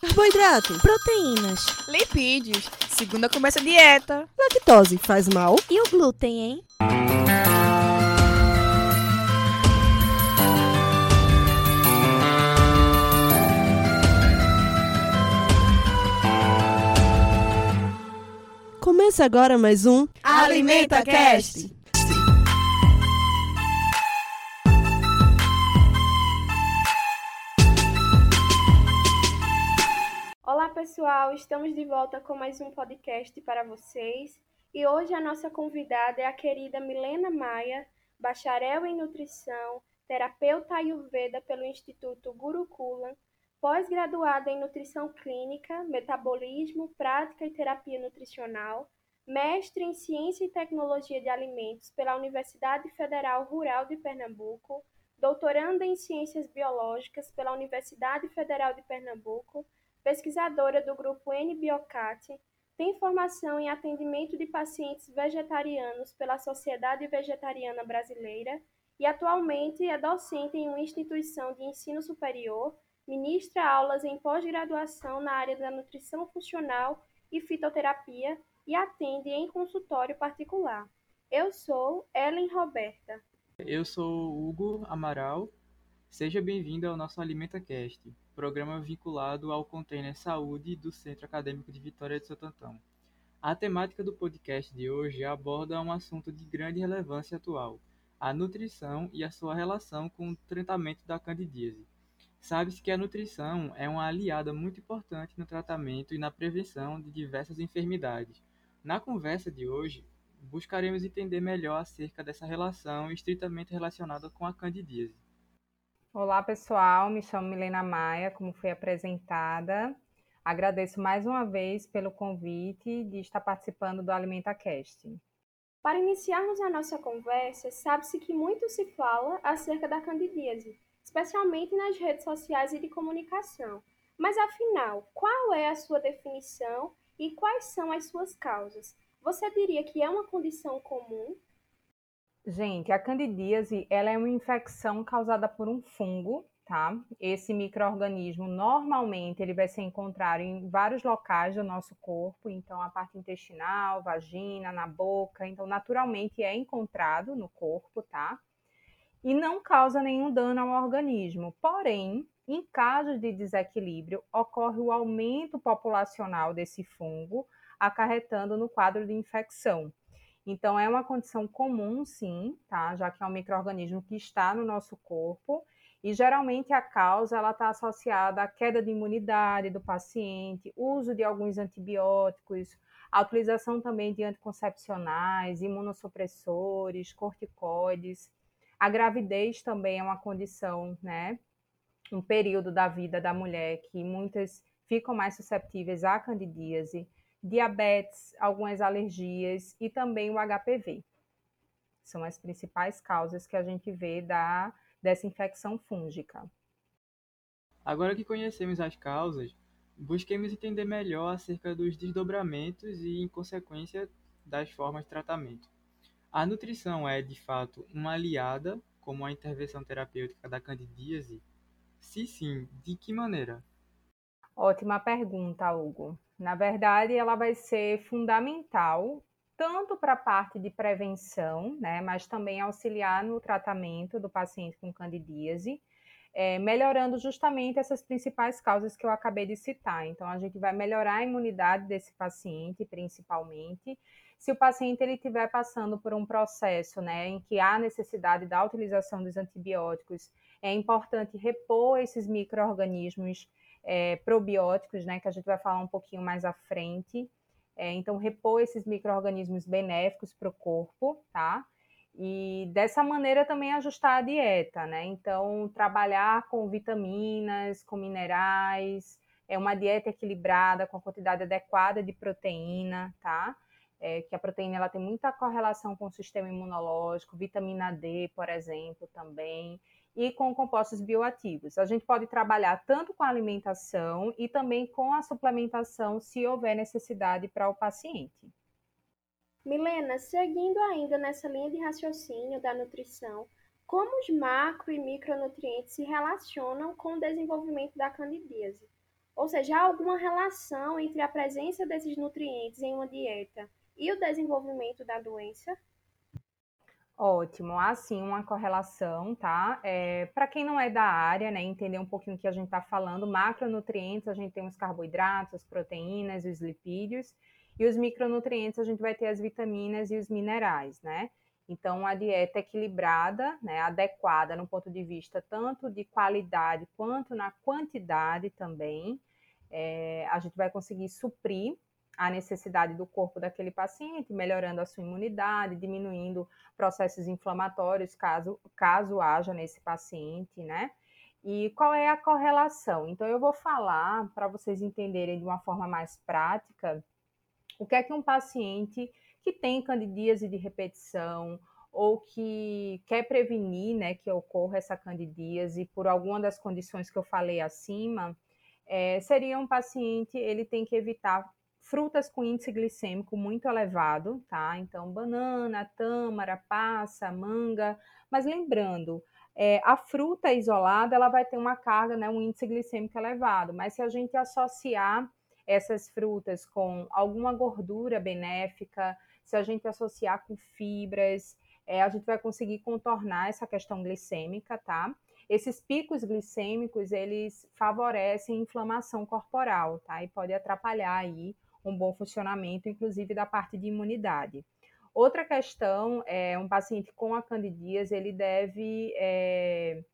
Carboidrato, proteínas, lipídios. Segunda começa a dieta. Lactose faz mal? E o glúten, hein? Começa agora mais um Alimenta Cast. Pessoal, estamos de volta com mais um podcast para vocês. E hoje a nossa convidada é a querida Milena Maia, bacharel em nutrição, terapeuta Ayurveda pelo Instituto Gurukulam, pós-graduada em nutrição clínica, metabolismo, prática e terapia nutricional, mestre em ciência e tecnologia de alimentos pela Universidade Federal Rural de Pernambuco, doutoranda em ciências biológicas pela Universidade Federal de Pernambuco pesquisadora do grupo N-Biocat, tem formação em atendimento de pacientes vegetarianos pela Sociedade Vegetariana Brasileira e atualmente é docente em uma instituição de ensino superior, ministra aulas em pós-graduação na área da nutrição funcional e fitoterapia e atende em consultório particular. Eu sou Ellen Roberta. Eu sou Hugo Amaral. Seja bem-vindo ao nosso AlimentaCast programa vinculado ao container Saúde do Centro Acadêmico de Vitória de Santo Antão. A temática do podcast de hoje aborda um assunto de grande relevância atual, a nutrição e a sua relação com o tratamento da candidíase. Sabe-se que a nutrição é uma aliada muito importante no tratamento e na prevenção de diversas enfermidades. Na conversa de hoje, buscaremos entender melhor acerca dessa relação estritamente relacionada com a candidíase. Olá, pessoal. Me chamo Milena Maia, como foi apresentada. Agradeço mais uma vez pelo convite de estar participando do AlimentaCast. Para iniciarmos a nossa conversa, sabe-se que muito se fala acerca da candidíase, especialmente nas redes sociais e de comunicação. Mas afinal, qual é a sua definição e quais são as suas causas? Você diria que é uma condição comum Gente, a candidíase, ela é uma infecção causada por um fungo, tá? Esse microorganismo normalmente ele vai ser encontrado em vários locais do nosso corpo, então a parte intestinal, vagina, na boca, então naturalmente é encontrado no corpo, tá? E não causa nenhum dano ao organismo. Porém, em casos de desequilíbrio, ocorre o aumento populacional desse fungo, acarretando no quadro de infecção. Então, é uma condição comum, sim, tá? Já que é um microorganismo que está no nosso corpo e geralmente a causa ela está associada à queda de imunidade do paciente, uso de alguns antibióticos, a utilização também de anticoncepcionais, imunossupressores, corticoides. A gravidez também é uma condição, né? Um período da vida da mulher que muitas ficam mais susceptíveis à candidíase diabetes, algumas alergias e também o HPV. São as principais causas que a gente vê da, dessa infecção fúngica. Agora que conhecemos as causas, busquemos entender melhor acerca dos desdobramentos e, em consequência, das formas de tratamento. A nutrição é, de fato, uma aliada, como a intervenção terapêutica da candidíase? Se sim, de que maneira? Ótima pergunta, Hugo. Na verdade, ela vai ser fundamental tanto para a parte de prevenção, né, mas também auxiliar no tratamento do paciente com candidíase, é, melhorando justamente essas principais causas que eu acabei de citar. Então, a gente vai melhorar a imunidade desse paciente, principalmente. Se o paciente ele estiver passando por um processo né, em que há necessidade da utilização dos antibióticos, é importante repor esses micro-organismos é, probióticos, né, que a gente vai falar um pouquinho mais à frente. É, então, repor esses micro-organismos benéficos para o corpo, tá? E dessa maneira também ajustar a dieta, né? Então, trabalhar com vitaminas, com minerais, é uma dieta equilibrada, com a quantidade adequada de proteína, tá? É, que a proteína ela tem muita correlação com o sistema imunológico, vitamina D, por exemplo, também e com compostos bioativos. A gente pode trabalhar tanto com a alimentação e também com a suplementação, se houver necessidade para o paciente. Milena, seguindo ainda nessa linha de raciocínio da nutrição, como os macro e micronutrientes se relacionam com o desenvolvimento da candidíase. Ou seja, há alguma relação entre a presença desses nutrientes em uma dieta e o desenvolvimento da doença? Ótimo, há sim uma correlação, tá? É, Para quem não é da área, né, entender um pouquinho o que a gente está falando, macronutrientes, a gente tem os carboidratos, as proteínas, os lipídios, e os micronutrientes, a gente vai ter as vitaminas e os minerais, né? Então, a dieta equilibrada, né, adequada no ponto de vista tanto de qualidade quanto na quantidade também, é, a gente vai conseguir suprir a necessidade do corpo daquele paciente, melhorando a sua imunidade, diminuindo processos inflamatórios, caso, caso haja nesse paciente, né? E qual é a correlação? Então, eu vou falar para vocês entenderem de uma forma mais prática o que é que um paciente que tem candidíase de repetição ou que quer prevenir né, que ocorra essa candidíase por alguma das condições que eu falei acima, é, seria um paciente, ele tem que evitar frutas com índice glicêmico muito elevado, tá? Então, banana, tâmara, passa, manga. Mas lembrando, é, a fruta isolada, ela vai ter uma carga, né, um índice glicêmico elevado. Mas se a gente associar essas frutas com alguma gordura benéfica, se a gente associar com fibras, é, a gente vai conseguir contornar essa questão glicêmica, tá? Esses picos glicêmicos, eles favorecem inflamação corporal, tá? E pode atrapalhar aí um bom funcionamento, inclusive da parte de imunidade. Outra questão é um paciente com a candidíase, ele deve é,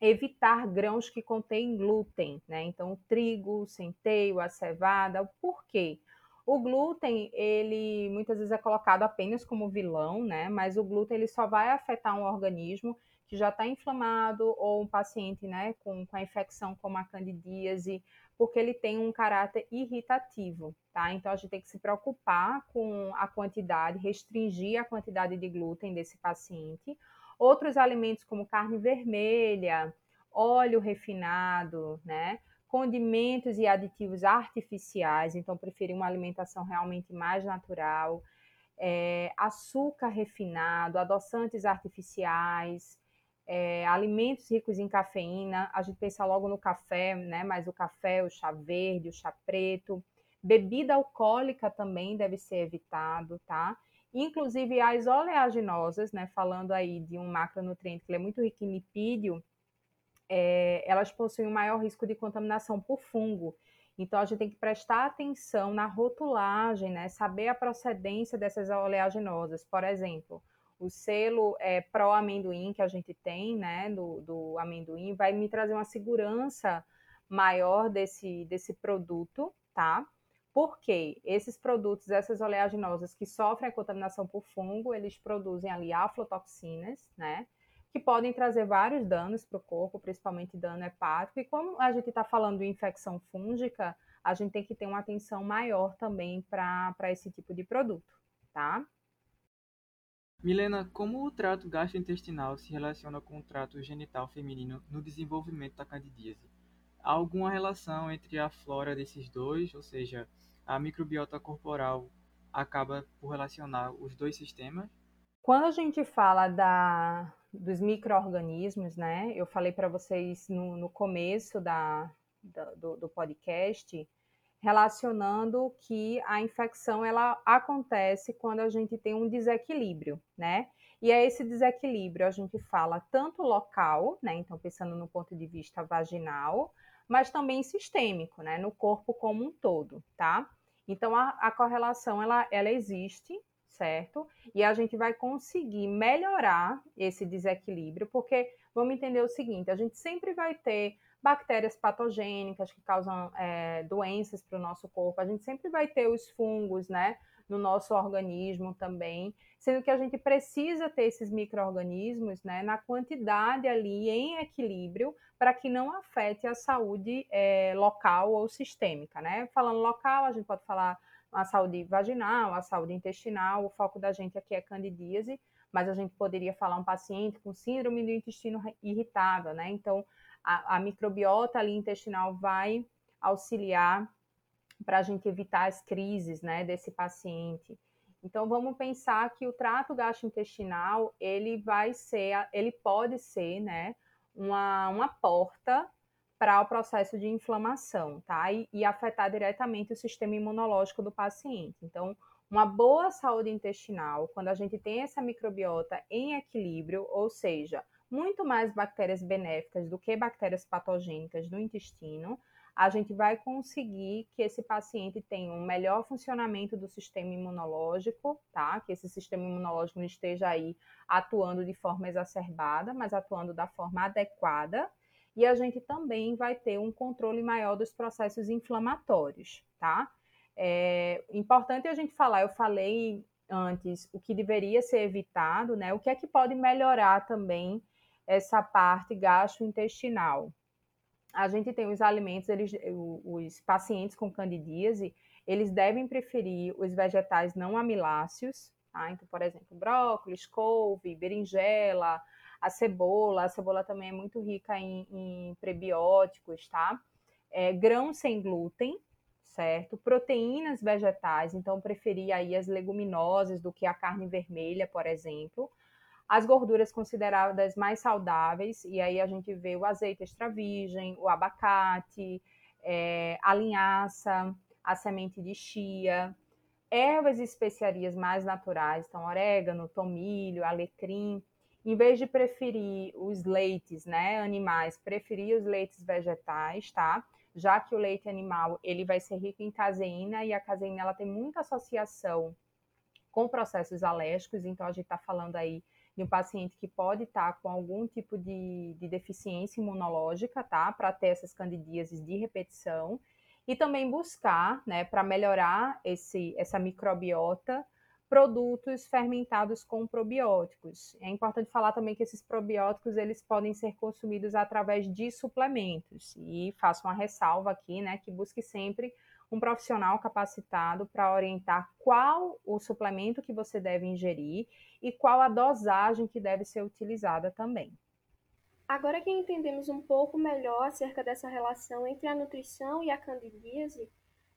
evitar grãos que contêm glúten, né? Então, o trigo, o centeio, a cevada. Por quê? O glúten, ele muitas vezes é colocado apenas como vilão, né? Mas o glúten ele só vai afetar um organismo que já está inflamado ou um paciente, né, com, com a infecção como a candidíase, porque ele tem um caráter irritativo, tá? Então a gente tem que se preocupar com a quantidade, restringir a quantidade de glúten desse paciente. Outros alimentos como carne vermelha, óleo refinado, né? Condimentos e aditivos artificiais, então preferir uma alimentação realmente mais natural. É, açúcar refinado, adoçantes artificiais, é, alimentos ricos em cafeína, a gente pensa logo no café, né? Mas o café, o chá verde, o chá preto, bebida alcoólica também deve ser evitado, tá? Inclusive as oleaginosas, né? Falando aí de um macronutriente que é muito rico em lipídio, é, elas possuem um maior risco de contaminação por fungo. Então a gente tem que prestar atenção na rotulagem, né? Saber a procedência dessas oleaginosas. Por exemplo, o selo é, pró-amendoim que a gente tem, né, do, do amendoim, vai me trazer uma segurança maior desse, desse produto, tá? Porque esses produtos, essas oleaginosas que sofrem a contaminação por fungo, eles produzem ali aflotoxinas, né? Que podem trazer vários danos para o corpo, principalmente dano hepático. E como a gente está falando de infecção fúngica, a gente tem que ter uma atenção maior também para esse tipo de produto, tá? Milena, como o trato gastrointestinal se relaciona com o trato genital feminino no desenvolvimento da candidíase? Há alguma relação entre a flora desses dois, ou seja, a microbiota corporal acaba por relacionar os dois sistemas? Quando a gente fala da, dos micro-organismos, né? Eu falei para vocês no, no começo da, da do, do podcast relacionando que a infecção ela acontece quando a gente tem um desequilíbrio, né? E é esse desequilíbrio a gente fala tanto local, né? Então pensando no ponto de vista vaginal, mas também sistêmico, né? No corpo como um todo, tá? Então a, a correlação ela, ela existe, certo? E a gente vai conseguir melhorar esse desequilíbrio, porque vamos entender o seguinte: a gente sempre vai ter bactérias patogênicas que causam é, doenças para o nosso corpo. A gente sempre vai ter os fungos, né, no nosso organismo também, sendo que a gente precisa ter esses micro-organismos, né, na quantidade ali em equilíbrio para que não afete a saúde é, local ou sistêmica, né? Falando local, a gente pode falar a saúde vaginal, a saúde intestinal, o foco da gente aqui é candidíase, mas a gente poderia falar um paciente com síndrome do intestino irritável, né? Então, a, a microbiota ali intestinal vai auxiliar para a gente evitar as crises, né, desse paciente. Então vamos pensar que o trato gastrointestinal ele vai ser, ele pode ser, né, uma, uma porta para o processo de inflamação, tá? E, e, afetar diretamente o sistema imunológico do paciente. Então, uma boa saúde intestinal, quando a gente tem essa microbiota em equilíbrio, ou seja, muito mais bactérias benéficas do que bactérias patogênicas no intestino, a gente vai conseguir que esse paciente tenha um melhor funcionamento do sistema imunológico, tá? Que esse sistema imunológico não esteja aí atuando de forma exacerbada, mas atuando da forma adequada. E a gente também vai ter um controle maior dos processos inflamatórios, tá? É importante a gente falar, eu falei antes o que deveria ser evitado, né? O que é que pode melhorar também essa parte gastrointestinal? a gente tem os alimentos, eles, os pacientes com candidíase, eles devem preferir os vegetais não amiláceos, tá? Então, por exemplo, brócolis, couve, berinjela, a cebola, a cebola também é muito rica em, em prebióticos, tá? É, grãos sem glúten, certo? Proteínas vegetais, então preferir aí as leguminosas do que a carne vermelha, por exemplo as gorduras consideradas mais saudáveis, e aí a gente vê o azeite extra virgem, o abacate, é, a linhaça, a semente de chia, ervas e especiarias mais naturais, então orégano, tomilho, alecrim, em vez de preferir os leites, né, animais, preferir os leites vegetais, tá? Já que o leite animal, ele vai ser rico em caseína e a caseína ela tem muita associação com processos alérgicos, então a gente está falando aí de um paciente que pode estar tá com algum tipo de, de deficiência imunológica, tá? Para ter essas candidíases de repetição. E também buscar, né, para melhorar esse, essa microbiota, produtos fermentados com probióticos. É importante falar também que esses probióticos eles podem ser consumidos através de suplementos. E faço uma ressalva aqui, né, que busque sempre um profissional capacitado para orientar qual o suplemento que você deve ingerir e qual a dosagem que deve ser utilizada também. Agora que entendemos um pouco melhor acerca dessa relação entre a nutrição e a candidíase,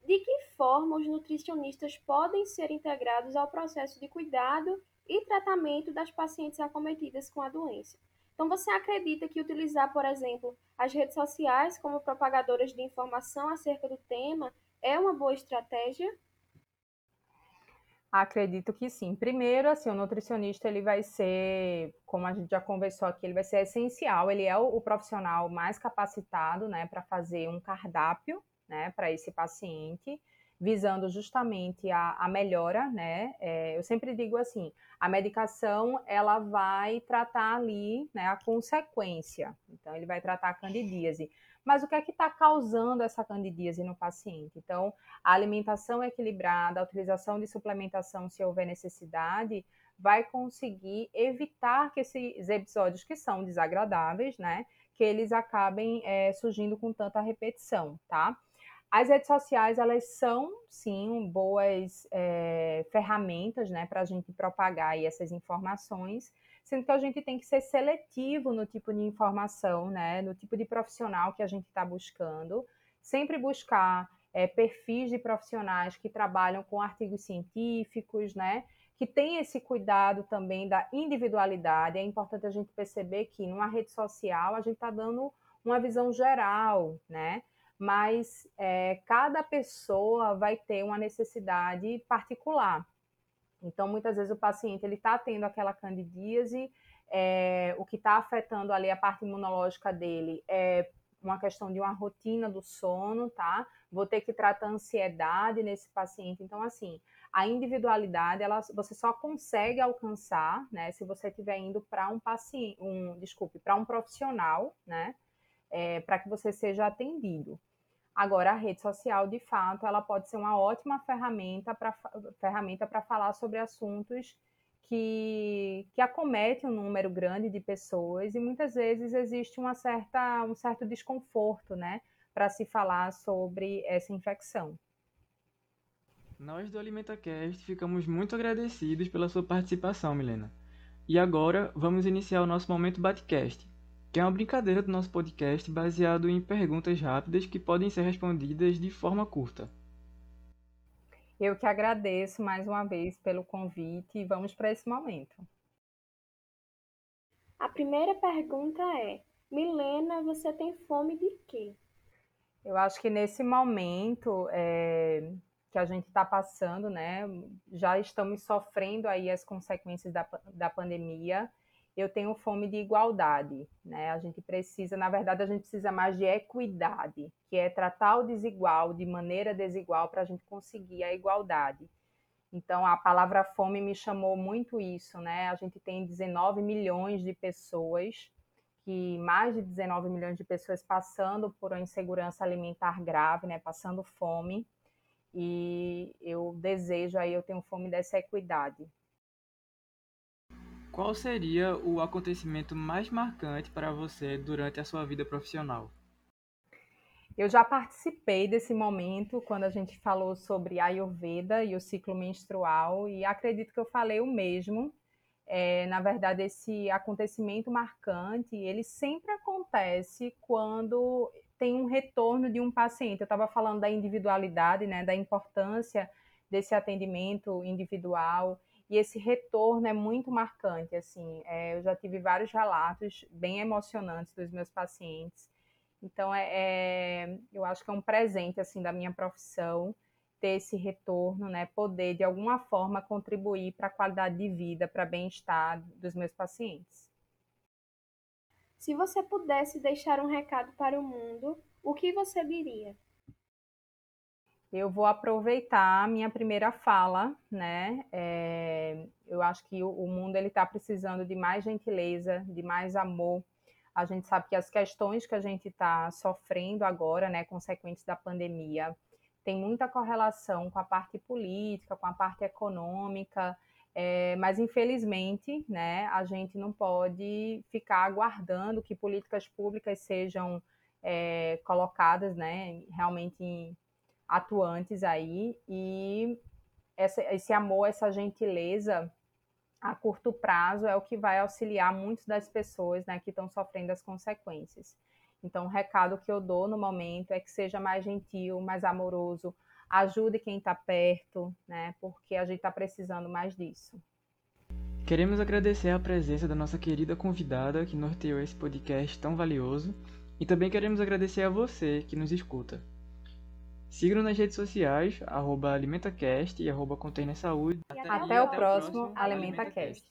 de que forma os nutricionistas podem ser integrados ao processo de cuidado e tratamento das pacientes acometidas com a doença? Então, você acredita que utilizar, por exemplo, as redes sociais como propagadoras de informação acerca do tema é uma boa estratégia? Acredito que sim. Primeiro, assim, o nutricionista ele vai ser, como a gente já conversou aqui, ele vai ser essencial. Ele é o, o profissional mais capacitado, né, para fazer um cardápio, né, para esse paciente, visando justamente a, a melhora, né. É, eu sempre digo assim, a medicação ela vai tratar ali, né, a consequência. Então, ele vai tratar a candidíase mas o que é que está causando essa candidíase no paciente? Então, a alimentação equilibrada, a utilização de suplementação, se houver necessidade, vai conseguir evitar que esses episódios que são desagradáveis, né, que eles acabem é, surgindo com tanta repetição, tá? As redes sociais, elas são, sim, boas é, ferramentas, né, para a gente propagar essas informações, sendo que a gente tem que ser seletivo no tipo de informação, né, no tipo de profissional que a gente está buscando, sempre buscar é, perfis de profissionais que trabalham com artigos científicos, né, que tem esse cuidado também da individualidade. É importante a gente perceber que numa rede social a gente está dando uma visão geral, né? Mas é, cada pessoa vai ter uma necessidade particular. Então, muitas vezes o paciente ele está tendo aquela candidíase, é, o que está afetando ali a parte imunológica dele é uma questão de uma rotina do sono, tá? Vou ter que tratar ansiedade nesse paciente. Então, assim, a individualidade, ela, você só consegue alcançar, né, se você estiver indo para um paciente, um, desculpe, para um profissional, né, é, para que você seja atendido. Agora, a rede social, de fato, ela pode ser uma ótima ferramenta para ferramenta falar sobre assuntos que, que acometem um número grande de pessoas e muitas vezes existe uma certa, um certo desconforto, né, para se falar sobre essa infecção. Nós do AlimentaCast ficamos muito agradecidos pela sua participação, Milena. E agora vamos iniciar o nosso momento Batcast, que é uma brincadeira do nosso podcast baseado em perguntas rápidas que podem ser respondidas de forma curta. Eu que agradeço mais uma vez pelo convite e vamos para esse momento. A primeira pergunta é: Milena, você tem fome de quê? Eu acho que nesse momento é, que a gente está passando, né, já estamos sofrendo aí as consequências da, da pandemia eu tenho fome de igualdade, né? A gente precisa, na verdade, a gente precisa mais de equidade, que é tratar o desigual de maneira desigual para a gente conseguir a igualdade. Então, a palavra fome me chamou muito isso, né? A gente tem 19 milhões de pessoas, que mais de 19 milhões de pessoas passando por uma insegurança alimentar grave, né? Passando fome. E eu desejo aí, eu tenho fome dessa equidade. Qual seria o acontecimento mais marcante para você durante a sua vida profissional? Eu já participei desse momento quando a gente falou sobre Ayurveda e o ciclo menstrual, e acredito que eu falei o mesmo. É, na verdade, esse acontecimento marcante, ele sempre acontece quando tem um retorno de um paciente. Eu estava falando da individualidade, né, da importância desse atendimento individual e esse retorno é muito marcante, assim, é, eu já tive vários relatos bem emocionantes dos meus pacientes, então é, é, eu acho que é um presente, assim, da minha profissão, ter esse retorno, né, poder de alguma forma contribuir para a qualidade de vida, para bem-estar dos meus pacientes. Se você pudesse deixar um recado para o mundo, o que você diria? Eu vou aproveitar a minha primeira fala, né? É, eu acho que o, mundo ele está precisando de mais gentileza, de mais amor. A gente sabe que as questões que a gente está sofrendo agora, né, consequentes da pandemia, tem muita correlação com a parte política, com a parte econômica, é, mas infelizmente, né, a gente não pode ficar aguardando que políticas públicas sejam é, colocadas, né, realmente em, atuantes aí e essa, esse amor, essa gentileza a curto prazo é o que vai auxiliar muitas das pessoas né, que estão sofrendo as consequências. Então, o recado que eu dou no momento é que seja mais gentil, mais amoroso, ajude quem está perto, né, porque a gente está precisando mais disso. Queremos agradecer a presença da nossa querida convidada que norteou esse podcast tão valioso e também queremos agradecer a você que nos escuta. Siga-nos nas redes sociais, arroba AlimentaCast e arroba Container Saúde. Até, Até o próximo AlimentaCast.